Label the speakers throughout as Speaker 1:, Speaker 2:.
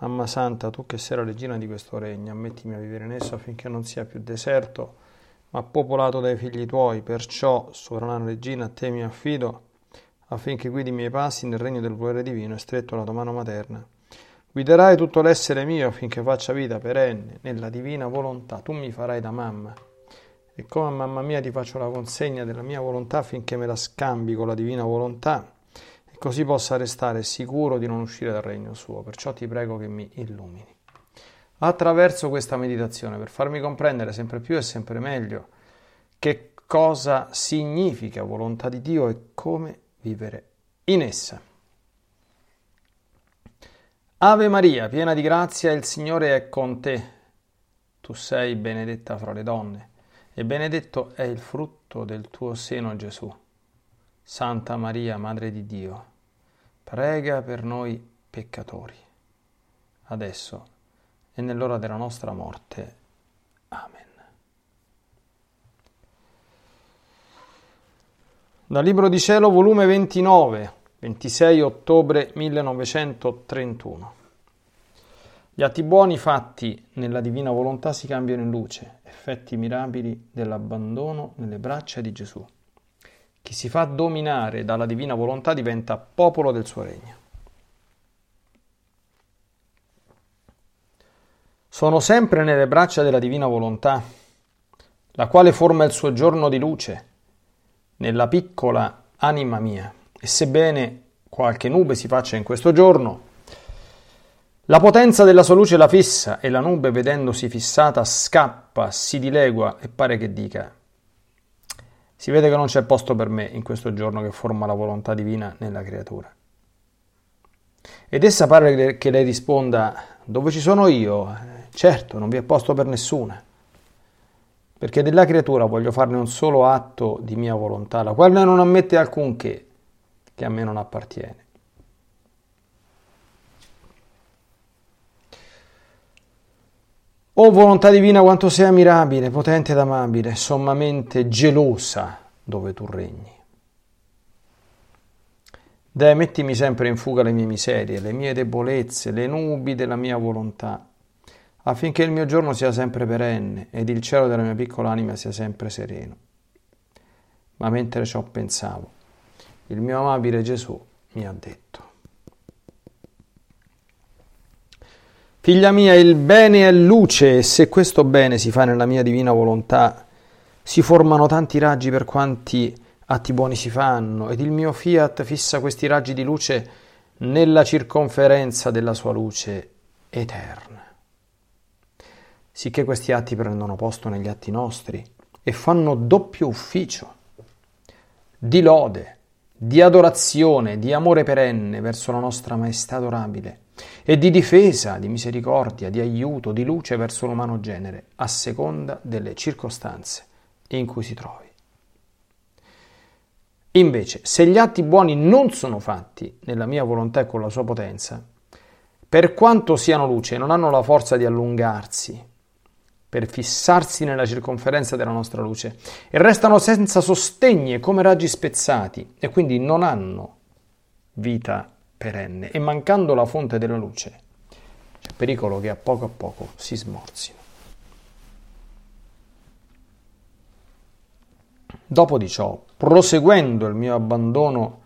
Speaker 1: Mamma Santa, tu che sei la regina di questo regno, ammettimi a vivere in esso affinché non sia più deserto, ma popolato dai figli tuoi. Perciò, sovrana regina, a te mi affido, affinché guidi i miei passi nel regno del volere divino e stretto la tua mano materna. Guiderai tutto l'essere mio affinché faccia vita perenne nella divina volontà. Tu mi farai da mamma. E come a mamma mia ti faccio la consegna della mia volontà affinché me la scambi con la divina volontà così possa restare sicuro di non uscire dal regno suo. Perciò ti prego che mi illumini. Attraverso questa meditazione, per farmi comprendere sempre più e sempre meglio che cosa significa volontà di Dio e come vivere in essa. Ave Maria, piena di grazia, il Signore è con te. Tu sei benedetta fra le donne, e benedetto è il frutto del tuo seno Gesù. Santa Maria, Madre di Dio, prega per noi peccatori, adesso e nell'ora della nostra morte. Amen. Dal Libro di Cielo, volume 29, 26 ottobre 1931. Gli atti buoni fatti nella divina volontà si cambiano in luce, effetti mirabili dell'abbandono nelle braccia di Gesù. Chi si fa dominare dalla divina volontà diventa popolo del suo regno. Sono sempre nelle braccia della divina volontà, la quale forma il suo giorno di luce, nella piccola anima mia. E sebbene qualche nube si faccia in questo giorno, la potenza della sua luce la fissa e la nube, vedendosi fissata, scappa, si dilegua e pare che dica si vede che non c'è posto per me in questo giorno che forma la volontà divina nella creatura. Ed essa pare che lei risponda, dove ci sono io? Certo, non vi è posto per nessuna, perché della creatura voglio farne un solo atto di mia volontà, la quale non ammette alcunché che a me non appartiene. O volontà divina quanto sei ammirabile, potente ed amabile, sommamente gelosa dove tu regni. Deh, mettimi sempre in fuga le mie miserie, le mie debolezze, le nubi della mia volontà, affinché il mio giorno sia sempre perenne ed il cielo della mia piccola anima sia sempre sereno. Ma mentre ciò pensavo, il mio amabile Gesù mi ha detto, Figlia mia, il bene è luce e se questo bene si fa nella mia divina volontà, si formano tanti raggi per quanti atti buoni si fanno ed il mio fiat fissa questi raggi di luce nella circonferenza della sua luce eterna. Sicché questi atti prendono posto negli atti nostri e fanno doppio ufficio di lode, di adorazione, di amore perenne verso la nostra maestà adorabile e di difesa, di misericordia, di aiuto, di luce verso l'umano genere, a seconda delle circostanze in cui si trovi. Invece, se gli atti buoni non sono fatti nella mia volontà e con la sua potenza, per quanto siano luce, non hanno la forza di allungarsi, per fissarsi nella circonferenza della nostra luce, e restano senza sostegni come raggi spezzati, e quindi non hanno vita perenne e mancando la fonte della luce c'è pericolo che a poco a poco si smorzino. Dopo di ciò, proseguendo il mio abbandono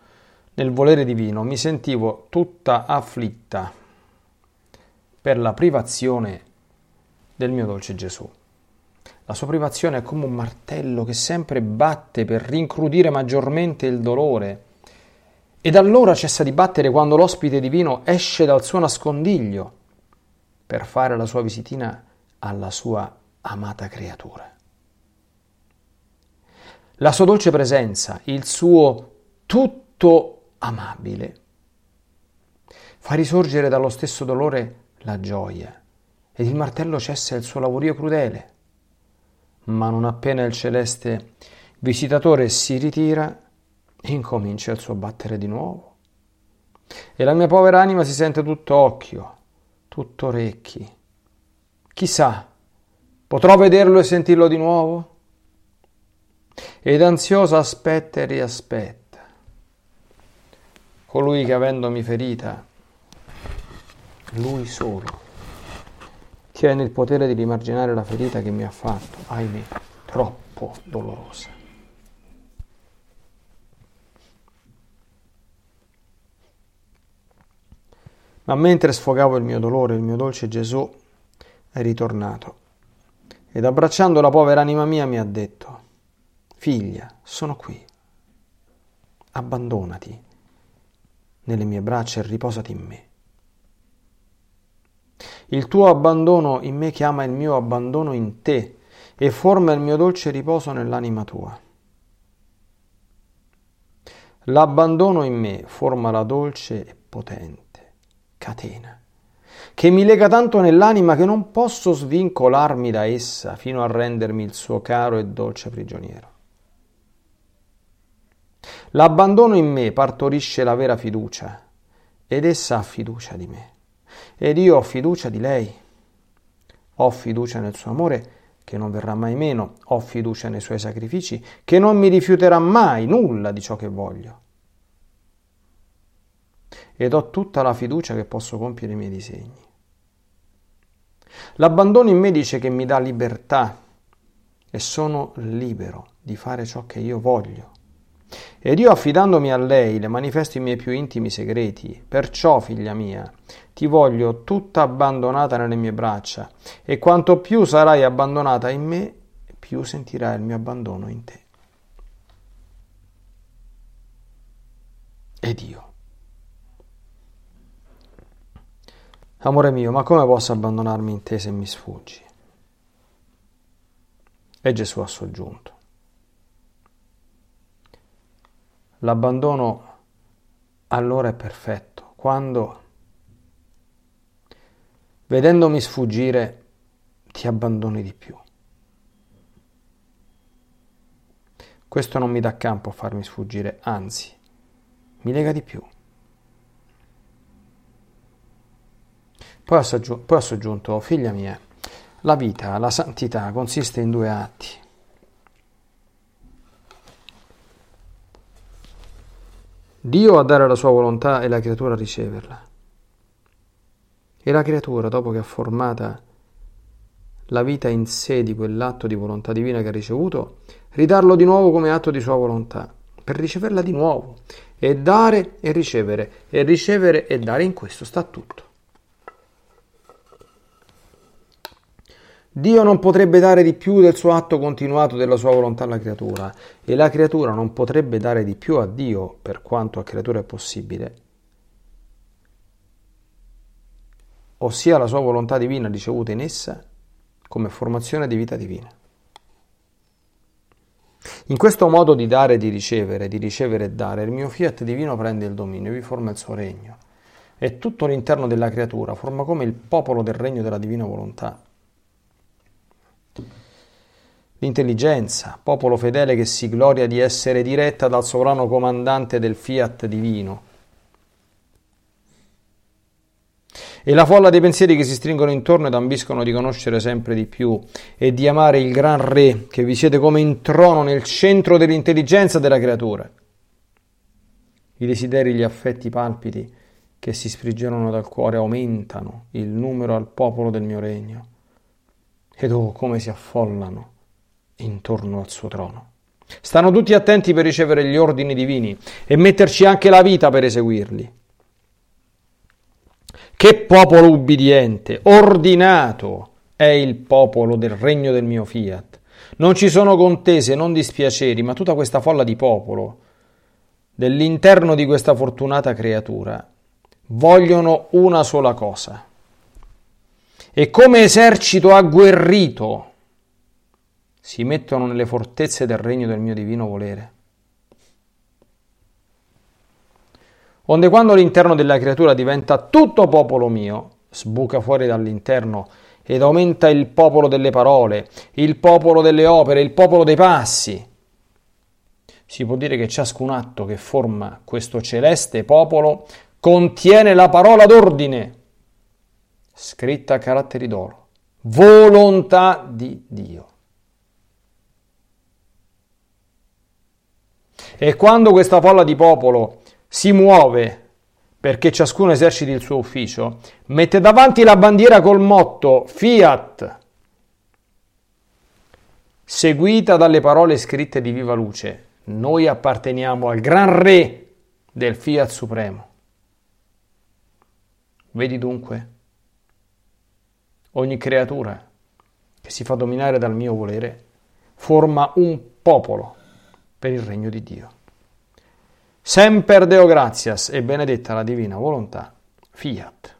Speaker 1: nel volere divino, mi sentivo tutta afflitta per la privazione del mio dolce Gesù. La sua privazione è come un martello che sempre batte per rincrudire maggiormente il dolore ed allora cessa di battere quando l'ospite divino esce dal suo nascondiglio per fare la sua visitina alla sua amata creatura. La sua dolce presenza, il suo tutto amabile, fa risorgere dallo stesso dolore la gioia ed il martello cessa il suo lavorio crudele. Ma non appena il celeste visitatore si ritira, incomincia il suo battere di nuovo. E la mia povera anima si sente tutto occhio, tutto orecchi. Chissà, potrò vederlo e sentirlo di nuovo? Ed ansiosa aspetta e riaspetta. Colui che avendomi ferita, lui solo, tiene il potere di rimarginare la ferita che mi ha fatto, ahimè, troppo dolorosa. Ma mentre sfogavo il mio dolore, il mio dolce Gesù è ritornato ed abbracciando la povera anima mia mi ha detto, figlia, sono qui, abbandonati nelle mie braccia e riposati in me. Il tuo abbandono in me chiama il mio abbandono in te e forma il mio dolce riposo nell'anima tua. L'abbandono in me forma la dolce e potente catena, che mi lega tanto nell'anima che non posso svincolarmi da essa fino a rendermi il suo caro e dolce prigioniero. L'abbandono in me partorisce la vera fiducia ed essa ha fiducia di me ed io ho fiducia di lei. Ho fiducia nel suo amore che non verrà mai meno, ho fiducia nei suoi sacrifici che non mi rifiuterà mai nulla di ciò che voglio ed ho tutta la fiducia che posso compiere i miei disegni. L'abbandono in me dice che mi dà libertà e sono libero di fare ciò che io voglio. Ed io affidandomi a lei le manifesto i miei più intimi segreti. Perciò, figlia mia, ti voglio tutta abbandonata nelle mie braccia, e quanto più sarai abbandonata in me, più sentirai il mio abbandono in te. Ed io Amore mio, ma come posso abbandonarmi in te se mi sfuggi? E Gesù ha soggiunto. L'abbandono allora è perfetto, quando, vedendomi sfuggire, ti abbandoni di più. Questo non mi dà campo a farmi sfuggire, anzi, mi lega di più. Poi ha, soggiunto, figlia mia, la vita, la santità consiste in due atti. Dio a dare la sua volontà e la creatura a riceverla. E la creatura, dopo che ha formata la vita in sé di quell'atto di volontà divina che ha ricevuto, ridarlo di nuovo come atto di sua volontà, per riceverla di nuovo, e dare e ricevere, e ricevere e dare, in questo sta tutto. Dio non potrebbe dare di più del suo atto continuato della sua volontà alla creatura e la creatura non potrebbe dare di più a Dio per quanto a creatura è possibile, ossia la sua volontà divina ricevuta in essa come formazione di vita divina. In questo modo di dare e di ricevere, di ricevere e dare, il mio fiat divino prende il dominio e vi forma il suo regno. E tutto l'interno della creatura forma come il popolo del regno della divina volontà L'intelligenza, popolo fedele che si gloria di essere diretta dal sovrano comandante del fiat divino. E la folla dei pensieri che si stringono intorno ed ambiscono di conoscere sempre di più e di amare il gran re che vi siede come in trono nel centro dell'intelligenza della creatura. I desideri, gli affetti palpiti che si sprigionano dal cuore aumentano il numero al popolo del mio regno ed oh come si affollano intorno al suo trono. Stanno tutti attenti per ricevere gli ordini divini e metterci anche la vita per eseguirli. Che popolo ubbidiente, ordinato è il popolo del regno del mio fiat. Non ci sono contese, non dispiaceri, ma tutta questa folla di popolo, dell'interno di questa fortunata creatura, vogliono una sola cosa e come esercito agguerrito si mettono nelle fortezze del regno del mio divino volere. onde quando l'interno della creatura diventa tutto popolo mio, sbuca fuori dall'interno ed aumenta il popolo delle parole, il popolo delle opere, il popolo dei passi. Si può dire che ciascun atto che forma questo celeste popolo contiene la parola d'ordine, scritta a caratteri d'oro, volontà di Dio. E quando questa folla di popolo si muove perché ciascuno eserciti il suo ufficio, mette davanti la bandiera col motto Fiat, seguita dalle parole scritte di viva luce. Noi apparteniamo al gran re del Fiat Supremo. Vedi dunque, ogni creatura che si fa dominare dal mio volere forma un popolo per il regno di Dio. Semper Deo gratias e benedetta la divina volontà. Fiat.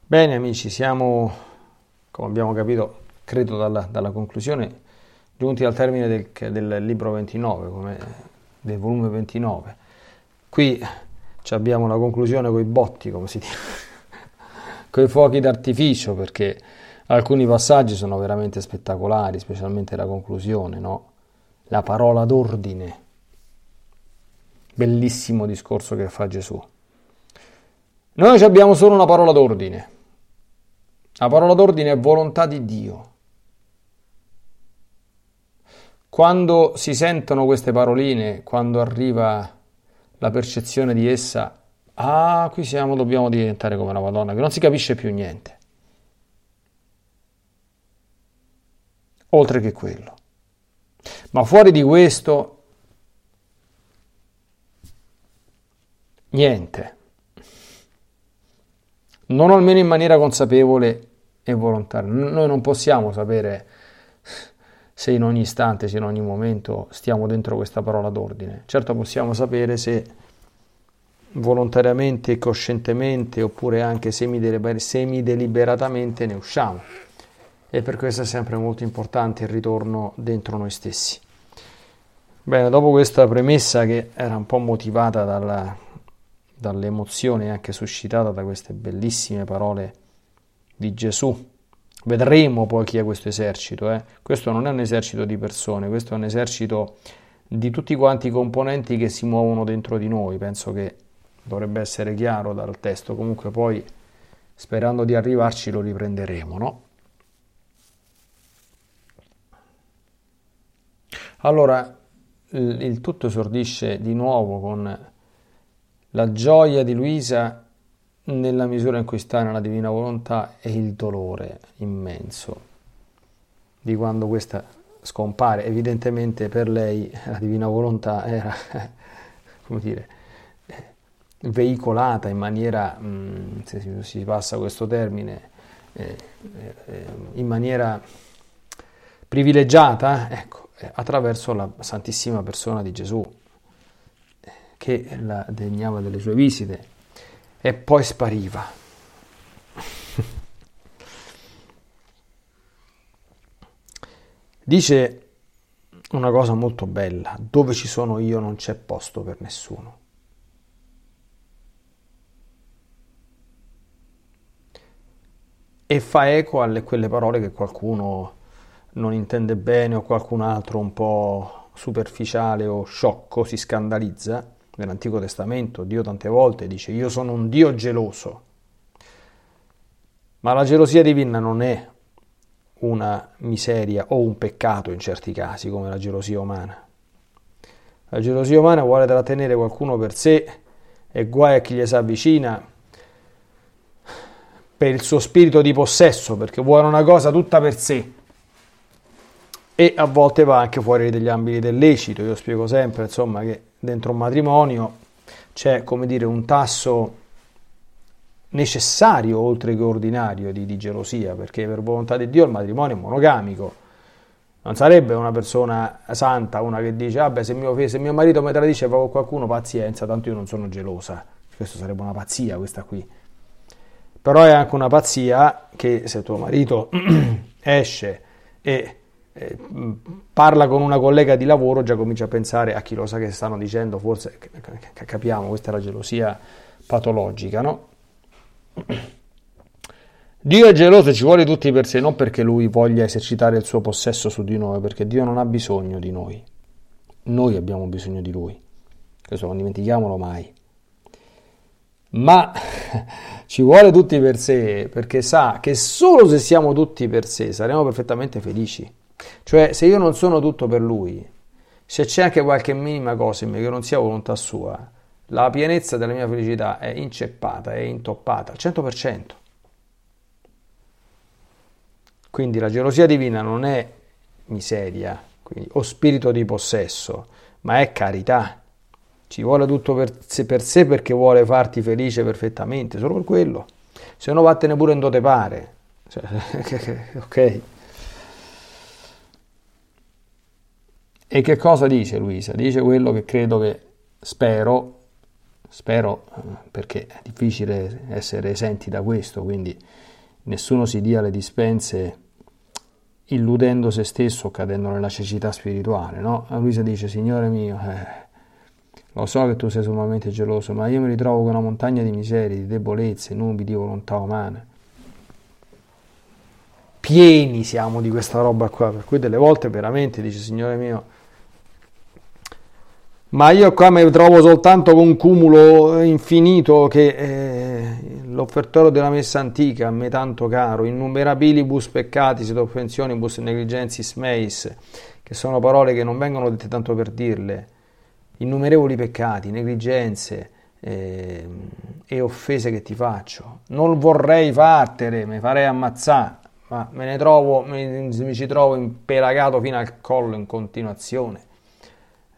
Speaker 1: Bene amici, siamo, come abbiamo capito, credo dalla, dalla conclusione, giunti al termine del, del libro 29, come, del volume 29. Qui abbiamo la conclusione con i botti, come si dice, con i fuochi d'artificio, perché alcuni passaggi sono veramente spettacolari, specialmente la conclusione, no? La parola d'ordine. Bellissimo discorso che fa Gesù. Noi abbiamo solo una parola d'ordine. La parola d'ordine è volontà di Dio. Quando si sentono queste paroline, quando arriva la percezione di essa, ah, qui siamo, dobbiamo diventare come la Madonna, che non si capisce più niente. Oltre che quello. Ma fuori di questo, niente. Non almeno in maniera consapevole e volontaria. Noi non possiamo sapere se in ogni istante, se in ogni momento stiamo dentro questa parola d'ordine. Certo possiamo sapere se volontariamente coscientemente oppure anche semideliberatamente ne usciamo. E per questo è sempre molto importante il ritorno dentro noi stessi. Bene, dopo questa premessa che era un po' motivata dalla, dall'emozione anche suscitata da queste bellissime parole di Gesù, Vedremo poi chi è questo esercito. Eh. Questo non è un esercito di persone, questo è un esercito di tutti quanti i componenti che si muovono dentro di noi. Penso che dovrebbe essere chiaro dal testo. Comunque poi, sperando di arrivarci, lo riprenderemo, no? Allora, il tutto esordisce di nuovo con la gioia di Luisa nella misura in cui sta nella divina volontà è il dolore immenso di quando questa scompare. Evidentemente per lei la divina volontà era, come dire, veicolata in maniera, mm, se si passa questo termine, eh, eh, in maniera privilegiata, ecco, attraverso la santissima persona di Gesù, che la degnava delle sue visite e poi spariva. Dice una cosa molto bella, dove ci sono io non c'è posto per nessuno. E fa eco alle quelle parole che qualcuno non intende bene o qualcun altro un po' superficiale o sciocco si scandalizza nell'Antico Testamento Dio tante volte dice io sono un Dio geloso. Ma la gelosia divina non è una miseria o un peccato in certi casi come la gelosia umana. La gelosia umana vuole trattenere qualcuno per sé e guai a chi gli si avvicina per il suo spirito di possesso, perché vuole una cosa tutta per sé. E a volte va anche fuori degli ambiti del lecito. Io spiego sempre, insomma, che dentro un matrimonio c'è, come dire, un tasso necessario oltre che ordinario di, di, gelosia, perché per volontà di Dio il matrimonio è monogamico, Non sarebbe una persona santa, una che dice, vabbè, se mio, se mio marito mi tradisce fa con qualcuno, pazienza, tanto io non sono gelosa. Questo sarebbe una pazzia, questa qui. Però è anche una pazzia che se tuo marito esce e eh, parla con una collega di lavoro, già comincia a pensare a chi lo sa che stanno dicendo, forse capiamo, questa è la gelosia patologica, no? Dio è geloso e ci vuole tutti per sé, non perché lui voglia esercitare il suo possesso su di noi, perché Dio non ha bisogno di noi. Noi abbiamo bisogno di lui. Questo non dimentichiamolo mai. Ma ci vuole tutti per sé, perché sa che solo se siamo tutti per sé saremo perfettamente felici. Cioè, se io non sono tutto per lui, se c'è anche qualche minima cosa in me che non sia volontà sua, la pienezza della mia felicità è inceppata, è intoppata al 100%. Quindi la gelosia divina non è miseria quindi, o spirito di possesso, ma è carità. Ci vuole tutto per sé, per sé perché vuole farti felice perfettamente, solo per quello. Se no vattene pure in dote pare. Cioè, ok. E che cosa dice Luisa? Dice quello che credo che spero, spero perché è difficile essere esenti da questo, quindi nessuno si dia le dispense illudendo se stesso, cadendo nella cecità spirituale. No? Luisa dice, Signore mio, eh, lo so che tu sei sommamente geloso, ma io mi ritrovo con una montagna di miserie, di debolezze, nubi di volontà umana. Pieni siamo di questa roba qua, per cui delle volte veramente dice, Signore mio, ma io qua mi trovo soltanto con un cumulo infinito che eh, l'offertorio della messa antica, a me tanto caro, innumerabilibus peccati, sed offensionibus negligensis meis, che sono parole che non vengono dette tanto per dirle, innumerevoli peccati, negligenze eh, e offese che ti faccio. Non vorrei fartele, mi farei ammazzare, ma me ne trovo, mi, mi ci trovo impelagato fino al collo in continuazione.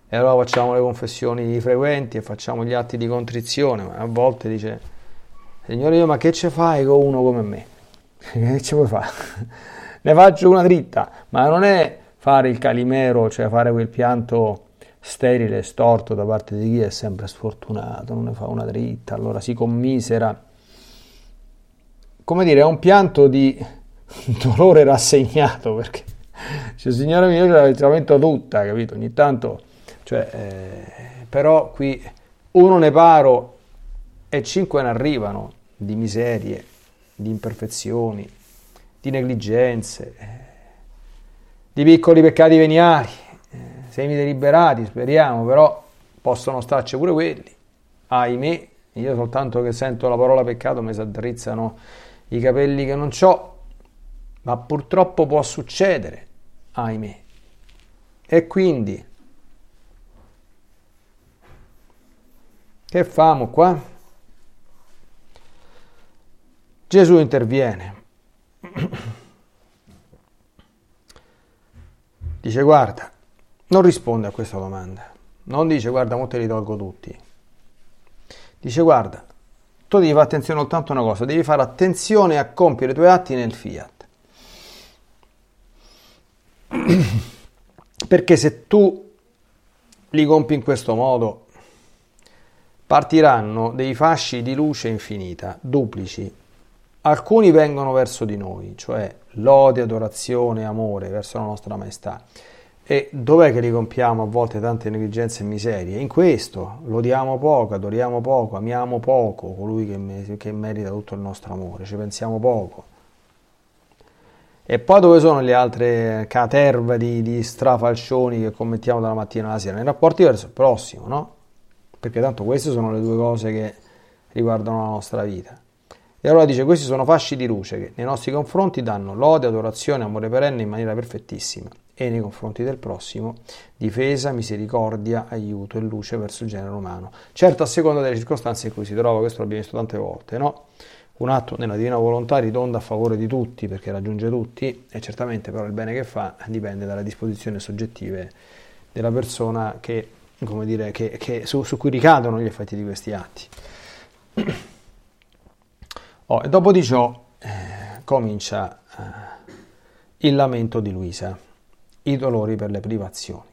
Speaker 1: E allora facciamo le confessioni frequenti e facciamo gli atti di contrizione, ma a volte dice Signore io, ma che ci fai con uno come me? Che ci vuoi fare? ne faccio una dritta, ma non è fare il calimero, cioè fare quel pianto sterile, storto da parte di chi è sempre sfortunato, non ne fa una dritta, allora si commisera. Come dire, è un pianto di dolore rassegnato, perché, cioè, io ce la lamento tutta, capito? Ogni tanto, cioè, eh, però qui uno ne paro e cinque ne arrivano di miserie, di imperfezioni, di negligenze, di piccoli peccati veniali, eh, semi deliberati, speriamo, però possono starci pure quelli. Ahimè, io soltanto che sento la parola peccato mi si addrizzano i capelli che non ho, ma purtroppo può succedere, ahimè. E quindi, che famo qua? Gesù interviene. Dice guarda, non risponde a questa domanda. Non dice guarda, mo te li tolgo tutti. Dice guarda, tu devi fare attenzione soltanto a una cosa, devi fare attenzione a compiere i tuoi atti nel fiat. Perché se tu li compi in questo modo, partiranno dei fasci di luce infinita, duplici, Alcuni vengono verso di noi, cioè lode, adorazione, amore verso la nostra maestà. E dov'è che li compiamo a volte tante negligenze e miserie? In questo, lodiamo poco, adoriamo poco, amiamo poco colui che, che merita tutto il nostro amore, ci pensiamo poco. E poi dove sono le altre caterve di, di strafalcioni che commettiamo dalla mattina alla sera? Nei rapporti verso il prossimo, no? Perché tanto queste sono le due cose che riguardano la nostra vita. E allora dice, questi sono fasci di luce che nei nostri confronti danno lode, adorazione, amore perenne in maniera perfettissima e nei confronti del prossimo difesa, misericordia, aiuto e luce verso il genere umano. Certo a seconda delle circostanze in cui si trova, questo l'abbiamo visto tante volte, no? Un atto nella divina volontà ritonda a favore di tutti perché raggiunge tutti e certamente però il bene che fa dipende dalle disposizioni soggettive della persona che, dire, che, che, su, su cui ricadono gli effetti di questi atti. Oh, e dopo di ciò eh, comincia eh, il lamento di Luisa. i dolori per le privazioni.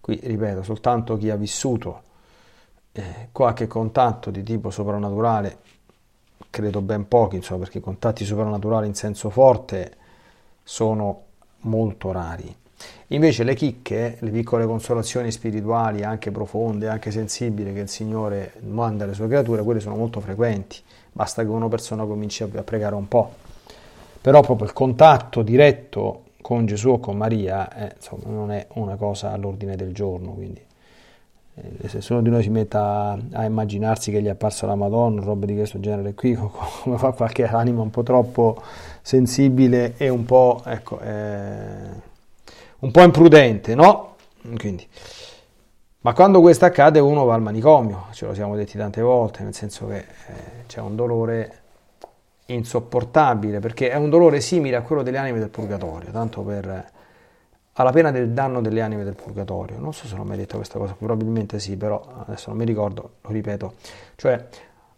Speaker 1: Qui ripeto, soltanto chi ha vissuto eh, qualche contatto di tipo soprannaturale, credo ben pochi, insomma, perché i contatti soprannaturali in senso forte sono molto rari. Invece le chicche, le piccole consolazioni spirituali, anche profonde, anche sensibili, che il Signore manda alle sue creature, quelle sono molto frequenti. Basta che una persona cominci a pregare un po'. Però proprio il contatto diretto con Gesù o con Maria eh, insomma, non è una cosa all'ordine del giorno. Quindi se nessuno di noi si mette a, a, immaginarsi che gli è apparsa la Madonna, robe di questo genere qui, come fa qualche anima un po' troppo sensibile e un po', ecco, eh, un po' imprudente, no? Quindi, ma quando questo accade uno va al manicomio, ce lo siamo detti tante volte, nel senso che eh, c'è un dolore insopportabile, perché è un dolore simile a quello delle anime del purgatorio, tanto per alla pena del danno delle anime del purgatorio. Non so se l'ho mai detto questa cosa, probabilmente sì, però adesso non mi ricordo, lo ripeto. Cioè,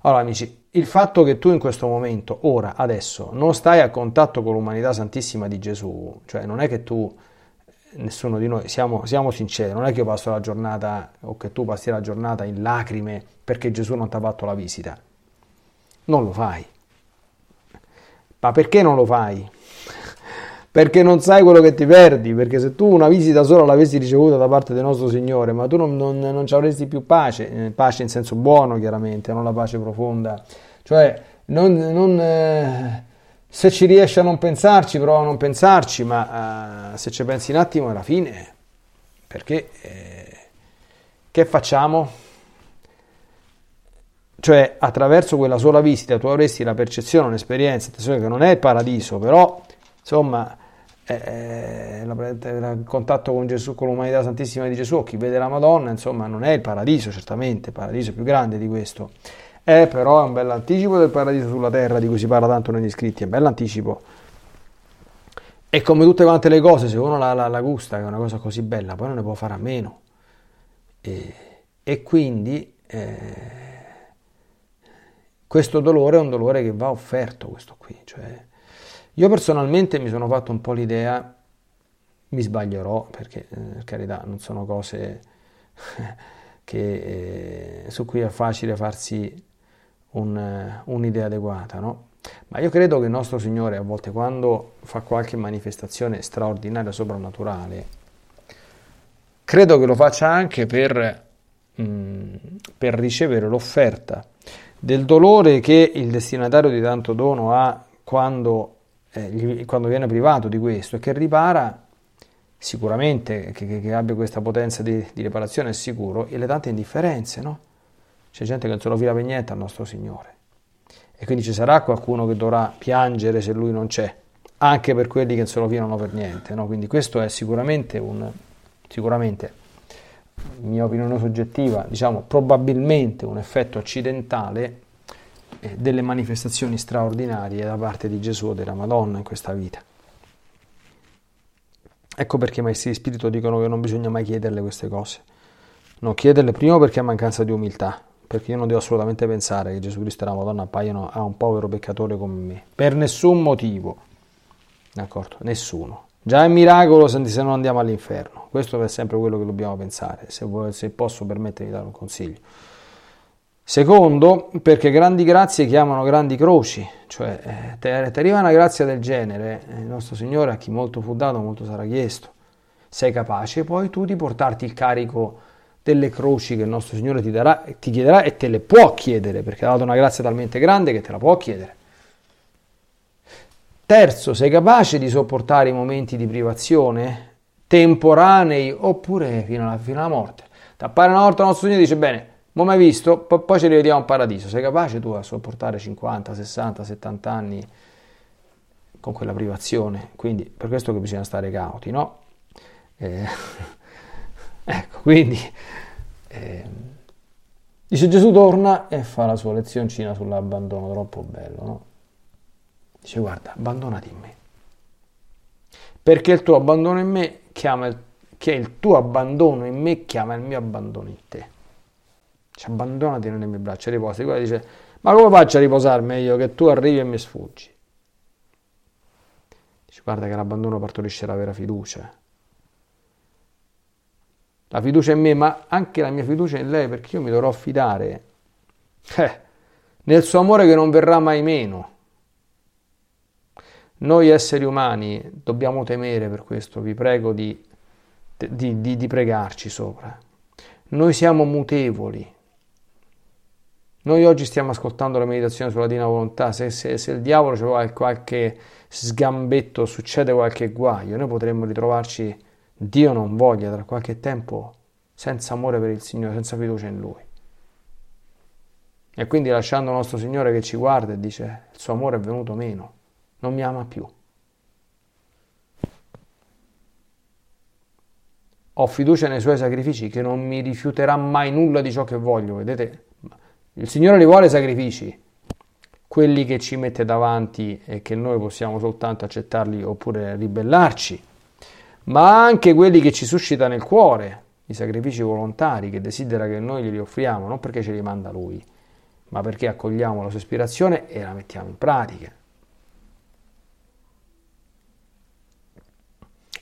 Speaker 1: allora amici, il fatto che tu in questo momento, ora, adesso, non stai a contatto con l'umanità santissima di Gesù, cioè non è che tu nessuno di noi, siamo, siamo, sinceri, non è che io passo la giornata o che tu passi la giornata in lacrime perché Gesù non ti ha fatto la visita. Non lo fai. Ma perché non lo fai? Perché non sai quello che ti perdi, perché se tu una visita sola l'avessi ricevuta da parte del nostro Signore, ma tu non, non, non ci avresti più pace, eh, pace in senso buono chiaramente, non la pace profonda. Cioè, non, non eh, se ci riesci a non pensarci, prova a non pensarci, ma uh, se ci pensi un attimo alla fine, perché eh, che facciamo? Cioè, attraverso quella sola visita tu avresti la percezione, attenzione che non è il paradiso, però insomma eh, il contatto con Gesù, con l'umanità santissima di Gesù, chi vede la Madonna, insomma, non è il paradiso, certamente, il paradiso è più grande di questo è però un bel anticipo del paradiso sulla terra di cui si parla tanto negli scritti, è un bel anticipo. E come tutte quante le cose, se uno la, la, la gusta, che è una cosa così bella, poi non ne può fare a meno. E, e quindi eh, questo dolore è un dolore che va offerto, questo qui. Cioè, io personalmente mi sono fatto un po' l'idea, mi sbaglierò, perché eh, per carità non sono cose che, eh, su cui è facile farsi un, eh, un'idea adeguata, no? Ma io credo che il nostro Signore a volte quando fa qualche manifestazione straordinaria, soprannaturale, credo che lo faccia anche per, mh, mm, per ricevere l'offerta del dolore che il destinatario di tanto dono ha quando, eh, gli, quando viene privato di questo e che ripara sicuramente che, che, che abbia questa potenza di, di, riparazione è sicuro e le tante indifferenze, no? C'è gente che non se lo fila per niente al nostro Signore. E quindi ci sarà qualcuno che dovrà piangere se Lui non c'è, anche per quelli che non se lo filano per niente. No? Quindi questo è sicuramente un, sicuramente, mia opinione soggettiva, diciamo probabilmente un effetto accidentale delle manifestazioni straordinarie da parte di Gesù o della Madonna in questa vita. Ecco perché i maestri di spirito dicono che non bisogna mai chiederle queste cose. Non chiederle prima perché è mancanza di umiltà, perché io non devo assolutamente pensare che Gesù Cristo e la Madonna appaiono a un povero peccatore come me, per nessun motivo, d'accordo? Nessuno. Già è un miracolo se non andiamo all'inferno, questo è sempre quello che dobbiamo pensare, se posso permettermi di dare un consiglio. Secondo, perché grandi grazie chiamano grandi croci, cioè eh, ti arriva una grazia del genere, eh, il nostro Signore a chi molto fu dato, molto sarà chiesto. Sei capace poi tu di portarti il carico delle croci che il nostro Signore ti, darà, ti chiederà e te le può chiedere, perché ha dato una grazia talmente grande che te la può chiedere. Terzo, sei capace di sopportare i momenti di privazione temporanei oppure fino alla, fino alla morte. Ti appare una volta il nostro Signore e dice bene, non mai visto, poi ci rivediamo in paradiso. Sei capace tu a sopportare 50, 60, 70 anni con quella privazione? Quindi per questo che bisogna stare cauti, no? Eh, Ecco, quindi eh, dice Gesù torna e fa la sua lezioncina sull'abbandono, troppo bello, no? Dice guarda, abbandonati in me. Perché il tuo abbandono in me chiama il, che il tuo abbandono in me chiama il mio abbandono in te. Dice abbandonati nelle mie braccia, riposi. Quello dice, ma come faccio a riposarmi io che tu arrivi e mi sfuggi? Dice, guarda che l'abbandono partorisce la vera fiducia. La fiducia in me, ma anche la mia fiducia in lei, perché io mi dovrò fidare eh, nel suo amore che non verrà mai meno. Noi esseri umani dobbiamo temere per questo, vi prego di, di, di, di pregarci sopra. Noi siamo mutevoli. Noi oggi stiamo ascoltando la meditazione sulla Divina Volontà, se, se, se il diavolo c'è qualche sgambetto, succede qualche guaio, noi potremmo ritrovarci, Dio non voglia, tra qualche tempo senza amore per il Signore, senza fiducia in Lui. E quindi lasciando il nostro Signore che ci guarda e dice il suo amore è venuto meno, non mi ama più. Ho fiducia nei suoi sacrifici che non mi rifiuterà mai nulla di ciò che voglio. Vedete, il Signore li vuole sacrifici, quelli che ci mette davanti e che noi possiamo soltanto accettarli oppure ribellarci, ma anche quelli che ci suscita nel cuore, i sacrifici volontari che desidera che noi glieli offriamo, non perché ce li manda Lui, ma perché accogliamo la sua ispirazione e la mettiamo in pratica.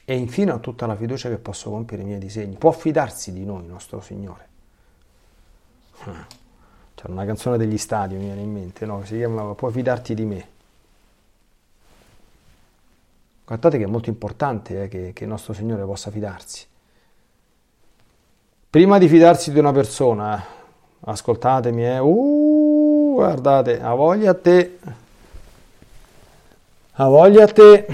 Speaker 1: E infine ho tutta la fiducia che posso compiere i miei disegni. Può fidarsi di noi, nostro Signore. C'era una canzone degli stadi, mi viene in mente, no? Si chiamava Puoi fidarti di me. Guardate che è molto importante eh, che, che il nostro Signore possa fidarsi. Prima di fidarsi di una persona, ascoltatemi, eh, uh, guardate, a voglia a te, a voglia a te.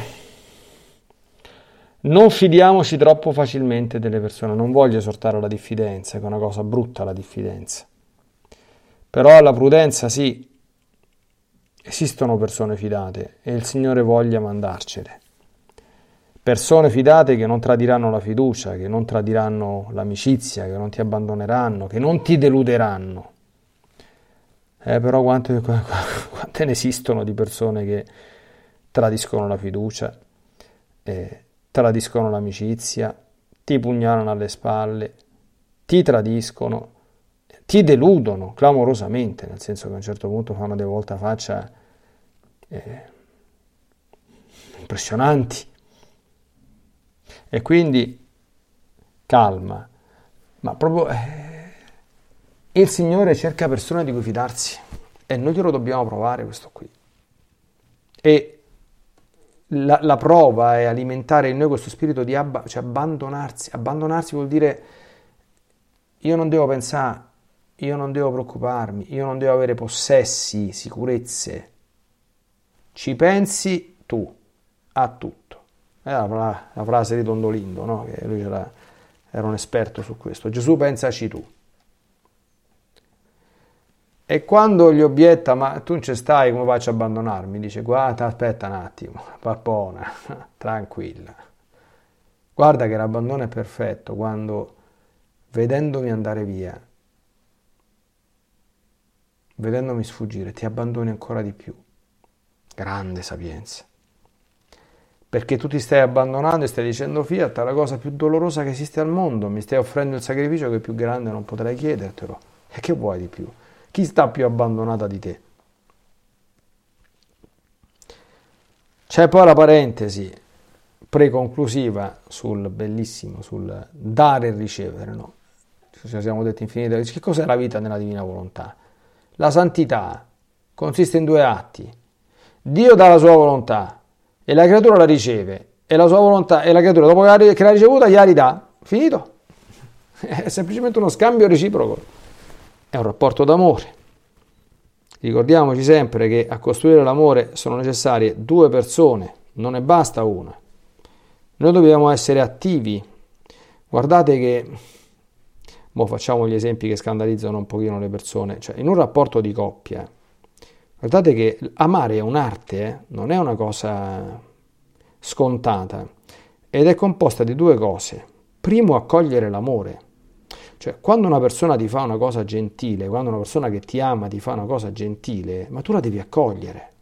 Speaker 1: Non fidiamoci troppo facilmente delle persone, non voglio esortare alla diffidenza, che è una cosa brutta la diffidenza. Però la prudenza sì, esistono persone fidate e il Signore voglia mandarcele. Persone fidate che non tradiranno la fiducia, che non tradiranno l'amicizia, che non ti abbandoneranno, che non ti deluderanno. Eh, però quante, quante ne esistono di persone che tradiscono la fiducia, eh, tradiscono l'amicizia, ti pugnalano alle spalle, ti tradiscono ti deludono clamorosamente, nel senso che a un certo punto fanno delle volte faccia eh, impressionanti. E quindi calma, ma proprio eh, il Signore cerca persone di cui fidarsi e noi glielo dobbiamo provare questo qui. E la, la prova è alimentare in noi questo spirito di abba, cioè abbandonarsi. Abbandonarsi vuol dire io non devo pensare io non devo preoccuparmi, io non devo avere possessi, sicurezze. Ci pensi tu a tutto. È la, la frase di Tondolindo, no? che lui era, era un esperto su questo. Gesù pensaci tu. E quando gli obietta, ma tu non ci stai, come faccio a abbandonarmi? Dice, guarda, aspetta un attimo, pappona, tranquilla. Guarda che l'abbandono è perfetto quando, vedendomi andare via, vedendomi sfuggire, ti abbandoni ancora di più. Grande sapienza. Perché tu ti stai abbandonando e stai dicendo Fiat, la cosa più dolorosa che esiste al mondo, mi stai offrendo il sacrificio che più grande non potrei chiedertelo. E che vuoi di più? Chi sta più abbandonata di te? C'è poi la parentesi preconclusiva sul bellissimo, sul dare e ricevere, no? Ci siamo detti infinite che cos'è la vita nella divina volontà? La santità consiste in due atti. Dio dà la sua volontà e la creatura la riceve e la sua volontà e la creatura dopo che l'ha ricevuta gliela ridà. Finito. È semplicemente uno scambio reciproco. È un rapporto d'amore. Ricordiamoci sempre che a costruire l'amore sono necessarie due persone, non ne basta una. Noi dobbiamo essere attivi. Guardate che Mo facciamo gli esempi che scandalizzano un pochino le persone. Cioè, in un rapporto di coppia, guardate che amare è un'arte, eh? non è una cosa scontata ed è composta di due cose. Primo, accogliere l'amore. Cioè, quando una persona ti fa una cosa gentile, quando una persona che ti ama ti fa una cosa gentile, ma tu la devi accogliere.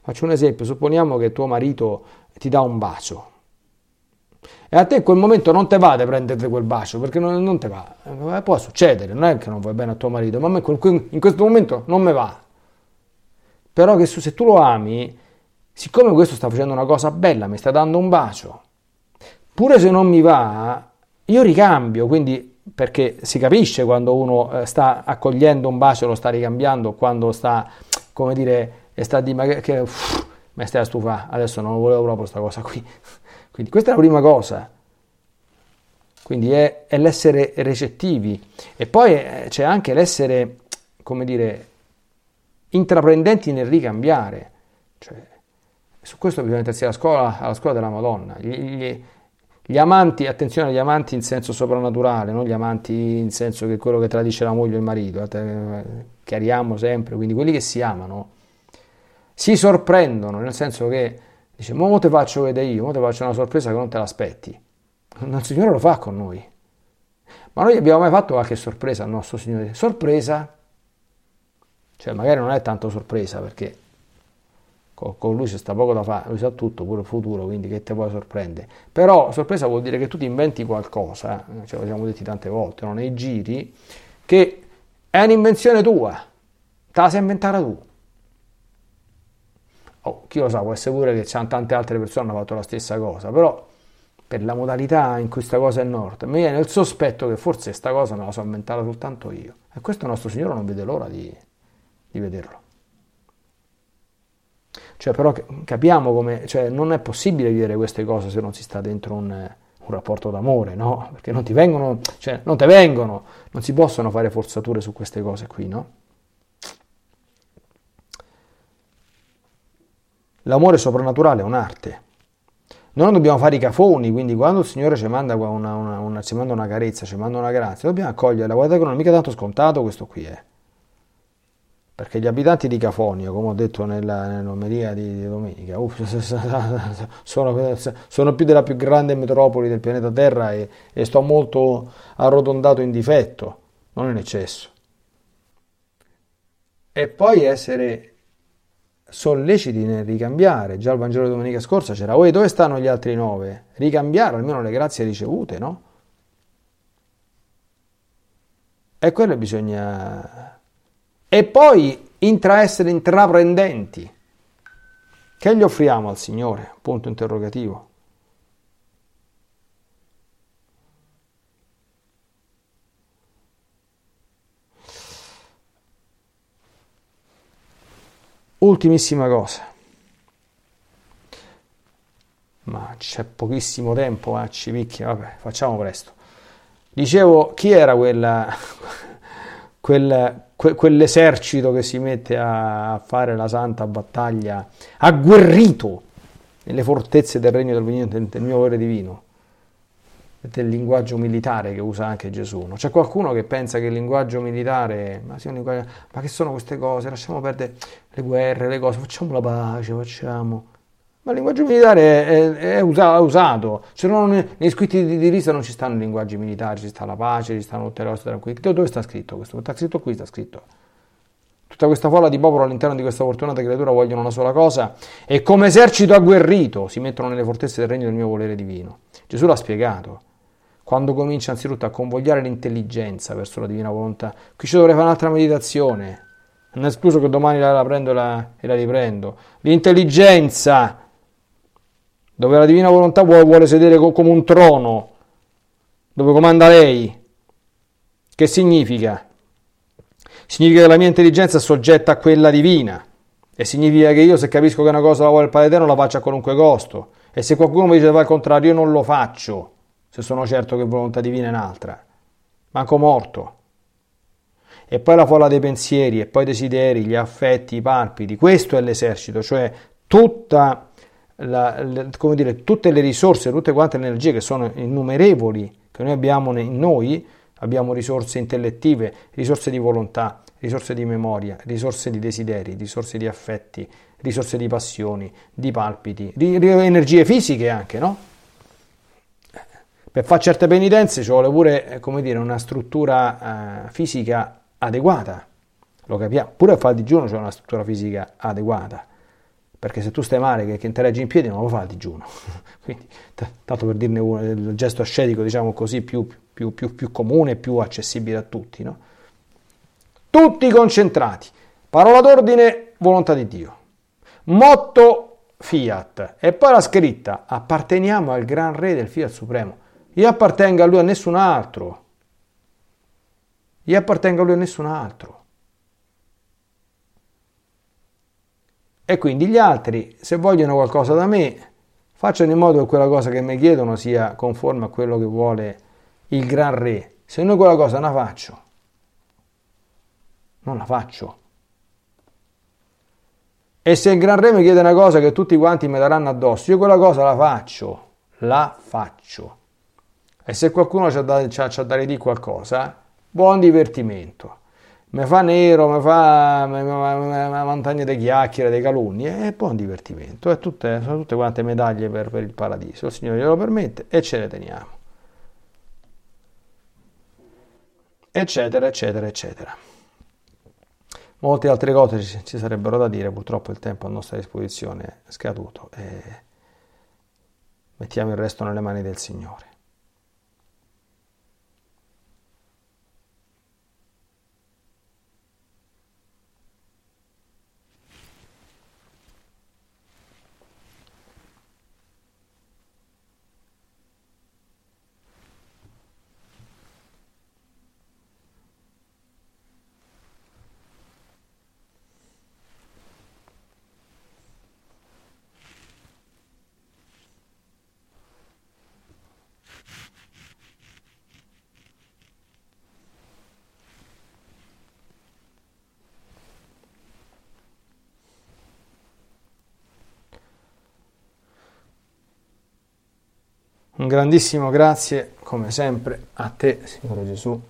Speaker 1: Faccio un esempio, supponiamo che tuo marito ti dà un bacio, e a te in quel momento non te va di prenderti quel bacio, perché non, non te va. Eh, può succedere, non è che non vuoi bene a tuo marito, ma a me in questo momento non mi va. Però che se tu lo ami, siccome questo sta facendo una cosa bella, mi sta dando un bacio, pure se non mi va, io ricambio, quindi perché si capisce quando uno eh, sta accogliendo un bacio, lo sta ricambiando, quando sta, come dire, e sta di ma che, uff, mi stai a stufare, adesso non volevo proprio questa cosa qui. Quindi questa è la prima cosa. Quindi è, è l'essere recettivi e poi eh, c'è anche l'essere, come dire, intraprendenti nel ricambiare. Cioè, su questo bisogna mettersi alla scuola, alla scuola della Madonna. Gli, gli, gli, amanti, attenzione agli amanti in senso soprannaturale, non gli amanti in senso che quello che tradisce la moglie o il marito, eh, chiariamo sempre, quindi quelli che si amano si sorprendono, nel senso che dice, mo te faccio vedere io, mo te faccio una sorpresa che non te l'aspetti. Il Signore lo fa con noi. Ma noi abbiamo mai fatto qualche sorpresa al nostro Signore? Sorpresa? Cioè, magari non è tanto sorpresa perché con lui c'è sta poco da fare, lui sa tutto, pure il futuro, quindi che te puoi sorprendere. Però sorpresa vuol dire che tu ti inventi qualcosa, eh? ce l'abbiamo detto tante volte, no? nei giri, che è un'invenzione tua, te la sei inventata tu. Oh, chi lo sa, può essere pure che tante altre persone hanno fatto la stessa cosa, però per la modalità in cui questa cosa è nord, mi viene il sospetto che forse questa cosa me la so inventata soltanto io. E questo nostro Signore non vede l'ora di, di vederlo. Cioè, però capiamo come, cioè, non è possibile vivere queste cose se non si sta dentro un, un rapporto d'amore, no? Perché non ti vengono, cioè, non te vengono, non si possono fare forzature su queste cose qui, no? L'amore soprannaturale è un'arte. Noi dobbiamo fare i cafoni, quindi quando il Signore ci manda una, una, una, ci manda una carezza, ci manda una grazia, dobbiamo accoglierla. Guardate che non è mica tanto scontato questo qui è. Eh. Perché gli abitanti di Cafonia, come ho detto nella, nell'omelia di, di domenica, uff, sono, sono, più della più grande metropoli del pianeta Terra e, e sto molto arrotondato in difetto, non in eccesso. E poi essere solleciti nel ricambiare. Già il Vangelo domenica scorsa c'era, oi dove stanno gli altri nove? Ricambiare almeno le grazie ricevute, no? E quello bisogna... E poi intra essere intraprendenti. Che gli offriamo al Signore? Punto interrogativo. Ultimissima cosa. Ma c'è pochissimo tempo, eh, ci picchia, vabbè, facciamo presto. Dicevo, chi era quella, quel, que, quell'esercito che si mette a fare la santa battaglia, agguerrito nelle fortezze del regno del, mio volere divino? Del linguaggio militare che usa anche Gesù. No? C'è qualcuno che pensa che il linguaggio militare, ma, linguaggio, ma che sono queste cose? Lasciamo perdere le guerre, le cose, facciamo la pace, facciamo. Ma il linguaggio militare è, è, è usato, cioè non, negli scritti di, di Risa non ci stanno i linguaggi militari, ci sta la pace, ci stanno tutte le cose tranquille. Dove sta scritto questo? Sta scritto qui, sta scritto. Tutta questa folla di popolo all'interno di questa fortunata creatura vogliono una sola cosa e come esercito agguerrito si mettono nelle fortezze del regno del mio volere divino. Gesù l'ha spiegato quando comincia anzitutto a convogliare l'intelligenza verso la divina volontà. Qui ci dovrei fare un'altra meditazione. Non è escluso che domani la, la prendo la, e la riprendo. L'intelligenza, dove la divina volontà vuole, vuole sedere come un trono, dove comanda lei. Che significa? Significa che la mia intelligenza è soggetta a quella divina. E significa che io se capisco che una cosa la vuole il Padre Eterno la faccio a qualunque costo. E se qualcuno mi dice di fare il contrario, io non lo faccio se sono certo che volontà divina è un'altra. Manco morto. E poi la folla dei pensieri, e poi i desideri, gli affetti, i palpiti. Questo è l'esercito, cioè tutta la, come dire, tutte le risorse, tutte quante le energie che sono innumerevoli che noi abbiamo in noi, abbiamo risorse intellettive, risorse di volontà, risorse di memoria, risorse di desideri, risorse di affetti, risorse di passioni, di palpiti, di, di energie fisiche anche, no? Per fare certe penitenze ci vuole pure, eh, dire, una struttura eh, fisica adeguata. Lo capiamo. Pure a fare il digiuno c'è una struttura fisica adeguata. Perché se tu stai male che, che interaggi in piedi non lo fa il digiuno. Quindi, t- tanto per dirne uno, il gesto ascetico, diciamo così, più, più, più, più comune, più accessibile a tutti. No? Tutti concentrati. Parola d'ordine, volontà di Dio. Motto Fiat e poi la scritta apparteniamo al gran re del Fiat Supremo. Io appartengo a lui a nessun altro. Io appartengo a lui a nessun altro. E quindi gli altri, se vogliono qualcosa da me, facciano in modo che quella cosa che mi chiedono sia conforme a quello che vuole il gran re. Se noi quella cosa la faccio, non la faccio. E se il Gran Re mi chiede una cosa che tutti quanti mi daranno addosso, io quella cosa la faccio, la faccio. E se qualcuno c'ha da, c'ha, c'ha da ridire qualcosa, buon divertimento. Mi fa nero, mi fa una montagna di chiacchiere, dei calunni, è buon divertimento. È tutte, sono tutte quante medaglie per, per il paradiso. Il Signore glielo permette e ce le teniamo. Eccetera, eccetera, eccetera. Molte altre cose ci, ci sarebbero da dire, purtroppo il tempo a nostra disposizione è scaduto e mettiamo il resto nelle mani del Signore. Grandissimo grazie, come sempre, a te, Signore Gesù,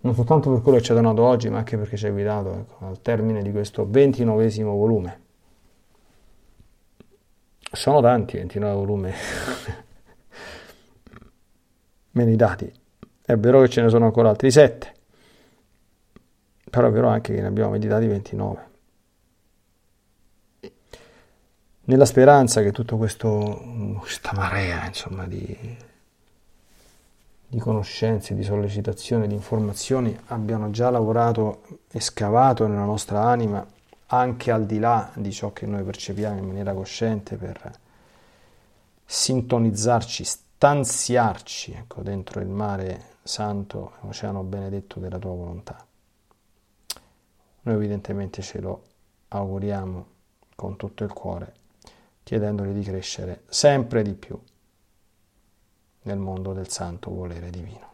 Speaker 1: non soltanto per quello che ci hai donato oggi, ma anche perché ci hai guidato ecco, al termine di questo ventinovesimo volume. Sono tanti 29 volumi, me dati. È vero che ce ne sono ancora altri 7, però è vero anche che ne abbiamo meditati 29. Nella speranza che tutto questo, questa marea insomma, di, di conoscenze, di sollecitazioni, di informazioni abbiano già lavorato e scavato nella nostra anima anche al di là di ciò che noi percepiamo in maniera cosciente per sintonizzarci, stanziarci ecco, dentro il mare santo, l'oceano benedetto della tua volontà. Noi evidentemente ce lo auguriamo con tutto il cuore chiedendogli di crescere sempre di più nel mondo del santo volere divino.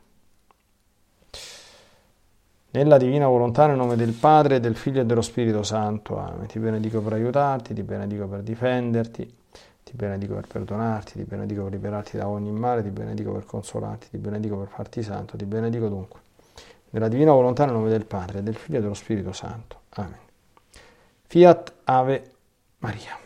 Speaker 1: Nella divina volontà, nel nome del Padre, del Figlio e dello Spirito Santo. Amen. Ti benedico per aiutarti, ti benedico per difenderti, ti benedico per perdonarti, ti benedico per liberarti da ogni male, ti benedico per consolarti, ti benedico per farti santo, ti benedico dunque. Nella divina volontà, nel nome del Padre, del Figlio e dello Spirito Santo. Amen. Fiat Ave Maria.